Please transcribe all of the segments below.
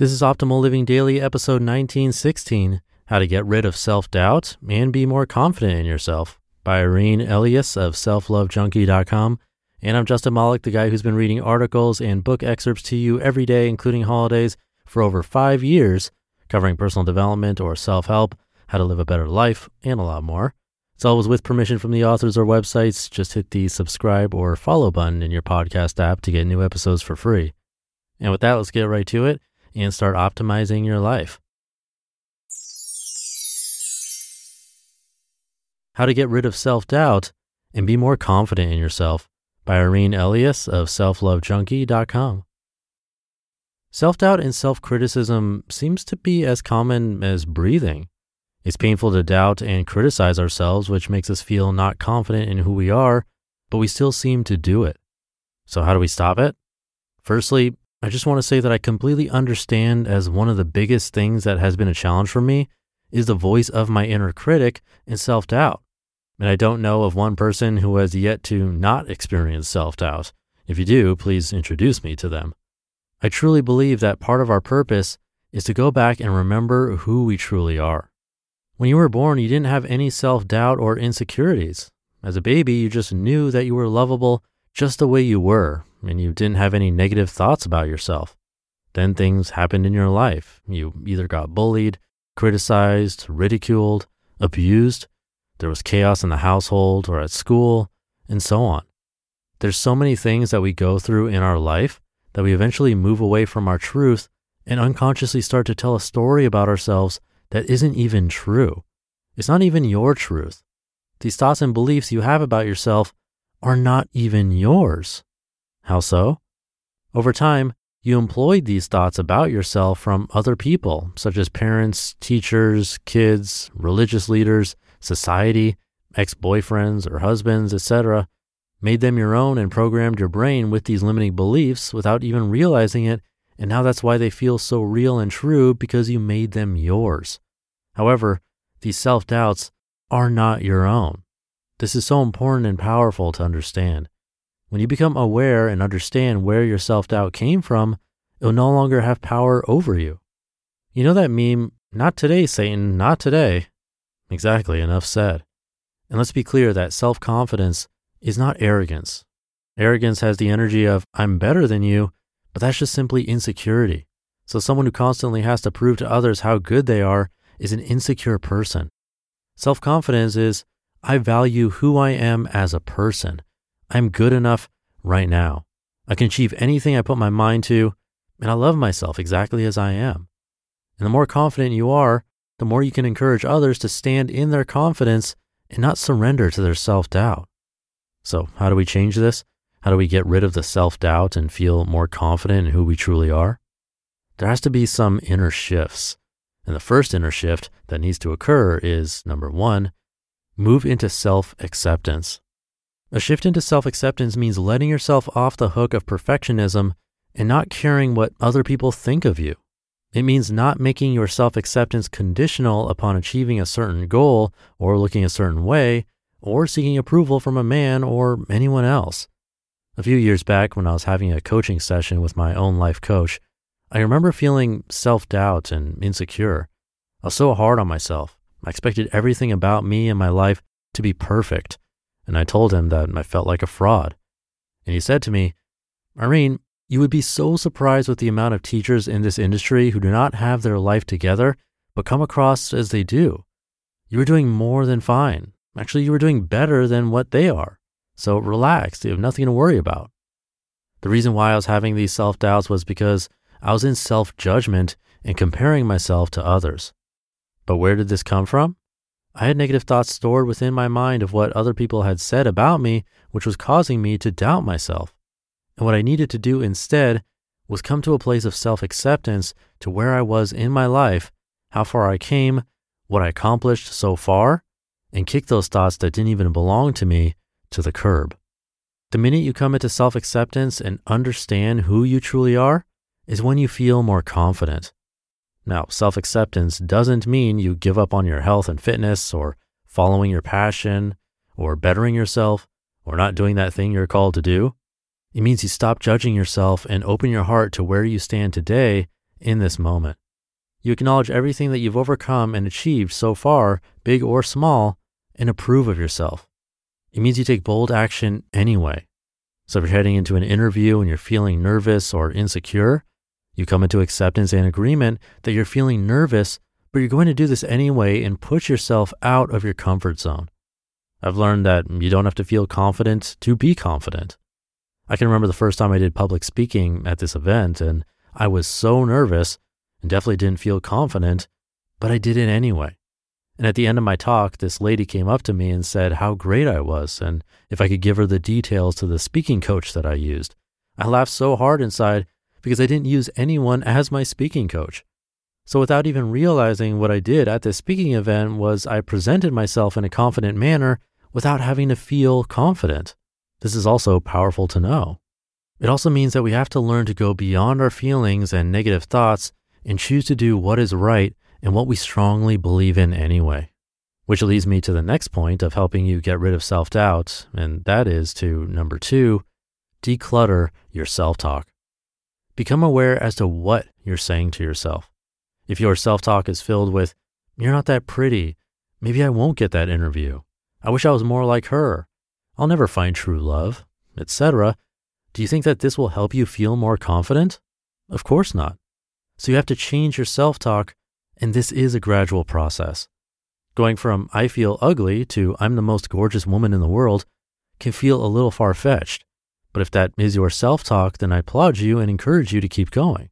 This is Optimal Living Daily, episode 1916 How to Get Rid of Self Doubt and Be More Confident in Yourself by Irene Elias of SelfLoveJunkie.com. And I'm Justin Malik, the guy who's been reading articles and book excerpts to you every day, including holidays, for over five years, covering personal development or self help, how to live a better life, and a lot more. It's always with permission from the authors or websites. Just hit the subscribe or follow button in your podcast app to get new episodes for free. And with that, let's get right to it and start optimizing your life. How to Get Rid of Self Doubt and Be More Confident in Yourself by Irene Elias of SelfLoveJunkie.com. Self doubt and self criticism seems to be as common as breathing. It's painful to doubt and criticize ourselves, which makes us feel not confident in who we are, but we still seem to do it. So, how do we stop it? Firstly, I just want to say that I completely understand as one of the biggest things that has been a challenge for me is the voice of my inner critic and self doubt. And I don't know of one person who has yet to not experience self doubt. If you do, please introduce me to them. I truly believe that part of our purpose is to go back and remember who we truly are. When you were born, you didn't have any self doubt or insecurities. As a baby, you just knew that you were lovable just the way you were, and you didn't have any negative thoughts about yourself. Then things happened in your life. You either got bullied, criticized, ridiculed, abused. There was chaos in the household or at school, and so on. There's so many things that we go through in our life that we eventually move away from our truth and unconsciously start to tell a story about ourselves that isn't even true. It's not even your truth. These thoughts and beliefs you have about yourself are not even yours. How so? Over time, you employed these thoughts about yourself from other people, such as parents, teachers, kids, religious leaders, society, ex boyfriends or husbands, etc., made them your own and programmed your brain with these limiting beliefs without even realizing it. And now that's why they feel so real and true because you made them yours. However, these self doubts are not your own. This is so important and powerful to understand. When you become aware and understand where your self doubt came from, it'll no longer have power over you. You know that meme, not today, Satan, not today. Exactly, enough said. And let's be clear that self confidence is not arrogance. Arrogance has the energy of, I'm better than you, but that's just simply insecurity. So someone who constantly has to prove to others how good they are is an insecure person. Self confidence is, I value who I am as a person. I'm good enough right now. I can achieve anything I put my mind to, and I love myself exactly as I am. And the more confident you are, the more you can encourage others to stand in their confidence and not surrender to their self doubt. So, how do we change this? How do we get rid of the self doubt and feel more confident in who we truly are? There has to be some inner shifts. And the first inner shift that needs to occur is number one, move into self acceptance. A shift into self acceptance means letting yourself off the hook of perfectionism and not caring what other people think of you. It means not making your self acceptance conditional upon achieving a certain goal or looking a certain way or seeking approval from a man or anyone else. A few years back, when I was having a coaching session with my own life coach, I remember feeling self doubt and insecure. I was so hard on myself. I expected everything about me and my life to be perfect and I told him that I felt like a fraud. And he said to me, Irene, you would be so surprised with the amount of teachers in this industry who do not have their life together, but come across as they do. You were doing more than fine. Actually, you were doing better than what they are. So relax, you have nothing to worry about. The reason why I was having these self doubts was because I was in self judgment and comparing myself to others. But where did this come from? I had negative thoughts stored within my mind of what other people had said about me, which was causing me to doubt myself. And what I needed to do instead was come to a place of self acceptance to where I was in my life, how far I came, what I accomplished so far, and kick those thoughts that didn't even belong to me to the curb. The minute you come into self acceptance and understand who you truly are is when you feel more confident. Now, self acceptance doesn't mean you give up on your health and fitness or following your passion or bettering yourself or not doing that thing you're called to do. It means you stop judging yourself and open your heart to where you stand today in this moment. You acknowledge everything that you've overcome and achieved so far, big or small, and approve of yourself. It means you take bold action anyway. So if you're heading into an interview and you're feeling nervous or insecure, you come into acceptance and agreement that you're feeling nervous, but you're going to do this anyway and push yourself out of your comfort zone. I've learned that you don't have to feel confident to be confident. I can remember the first time I did public speaking at this event, and I was so nervous and definitely didn't feel confident, but I did it anyway. And at the end of my talk, this lady came up to me and said how great I was and if I could give her the details to the speaking coach that I used. I laughed so hard inside because I didn't use anyone as my speaking coach. So without even realizing what I did at this speaking event was I presented myself in a confident manner without having to feel confident. This is also powerful to know. It also means that we have to learn to go beyond our feelings and negative thoughts and choose to do what is right and what we strongly believe in anyway. Which leads me to the next point of helping you get rid of self doubt, and that is to number two, declutter your self talk. Become aware as to what you're saying to yourself. If your self talk is filled with, you're not that pretty, maybe I won't get that interview, I wish I was more like her, I'll never find true love, etc. Do you think that this will help you feel more confident? Of course not. So you have to change your self talk, and this is a gradual process. Going from I feel ugly to I'm the most gorgeous woman in the world can feel a little far fetched. But if that is your self talk, then I applaud you and encourage you to keep going.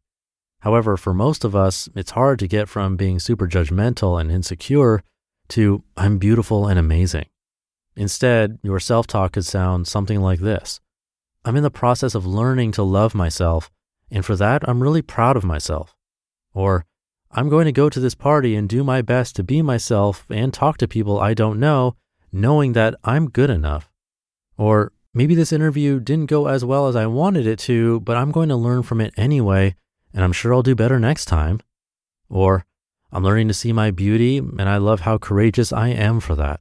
However, for most of us, it's hard to get from being super judgmental and insecure to I'm beautiful and amazing. Instead, your self talk could sound something like this I'm in the process of learning to love myself, and for that, I'm really proud of myself. Or, I'm going to go to this party and do my best to be myself and talk to people I don't know, knowing that I'm good enough. Or, maybe this interview didn't go as well as I wanted it to, but I'm going to learn from it anyway, and I'm sure I'll do better next time. Or, I'm learning to see my beauty, and I love how courageous I am for that.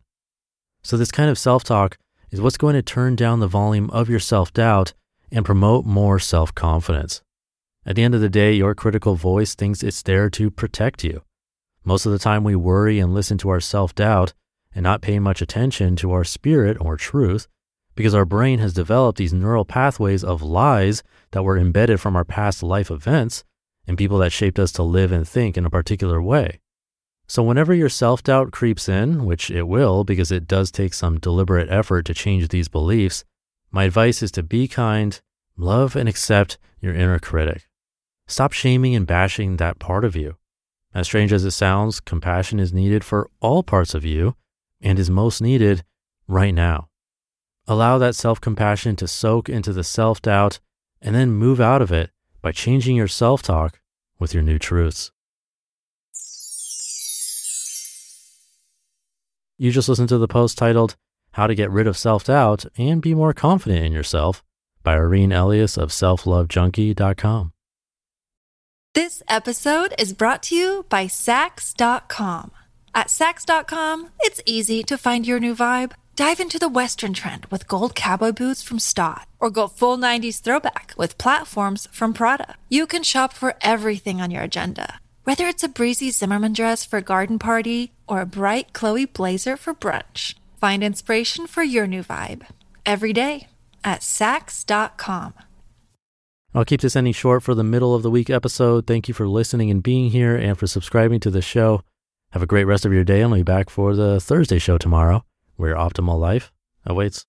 So, this kind of self talk is what's going to turn down the volume of your self doubt and promote more self confidence. At the end of the day, your critical voice thinks it's there to protect you. Most of the time, we worry and listen to our self doubt and not pay much attention to our spirit or truth because our brain has developed these neural pathways of lies that were embedded from our past life events and people that shaped us to live and think in a particular way. So, whenever your self doubt creeps in, which it will because it does take some deliberate effort to change these beliefs, my advice is to be kind, love, and accept your inner critic. Stop shaming and bashing that part of you. As strange as it sounds, compassion is needed for all parts of you and is most needed right now. Allow that self compassion to soak into the self doubt and then move out of it by changing your self talk with your new truths. You just listened to the post titled How to Get Rid of Self Doubt and Be More Confident in Yourself by Irene Elias of selflovejunkie.com. This episode is brought to you by Saks.com. At Saks.com, it's easy to find your new vibe. Dive into the Western trend with gold cowboy boots from Staud, or go full 90s throwback with platforms from Prada. You can shop for everything on your agenda whether it's a breezy Zimmermann dress for a garden party or a bright Chloe blazer for brunch, find inspiration for your new vibe every day at Saks.com. I'll keep this ending short for the middle of the week episode. Thank you for listening and being here and for subscribing to the show. Have a great rest of your day, and I'll be back for the Thursday show tomorrow, where optimal life awaits.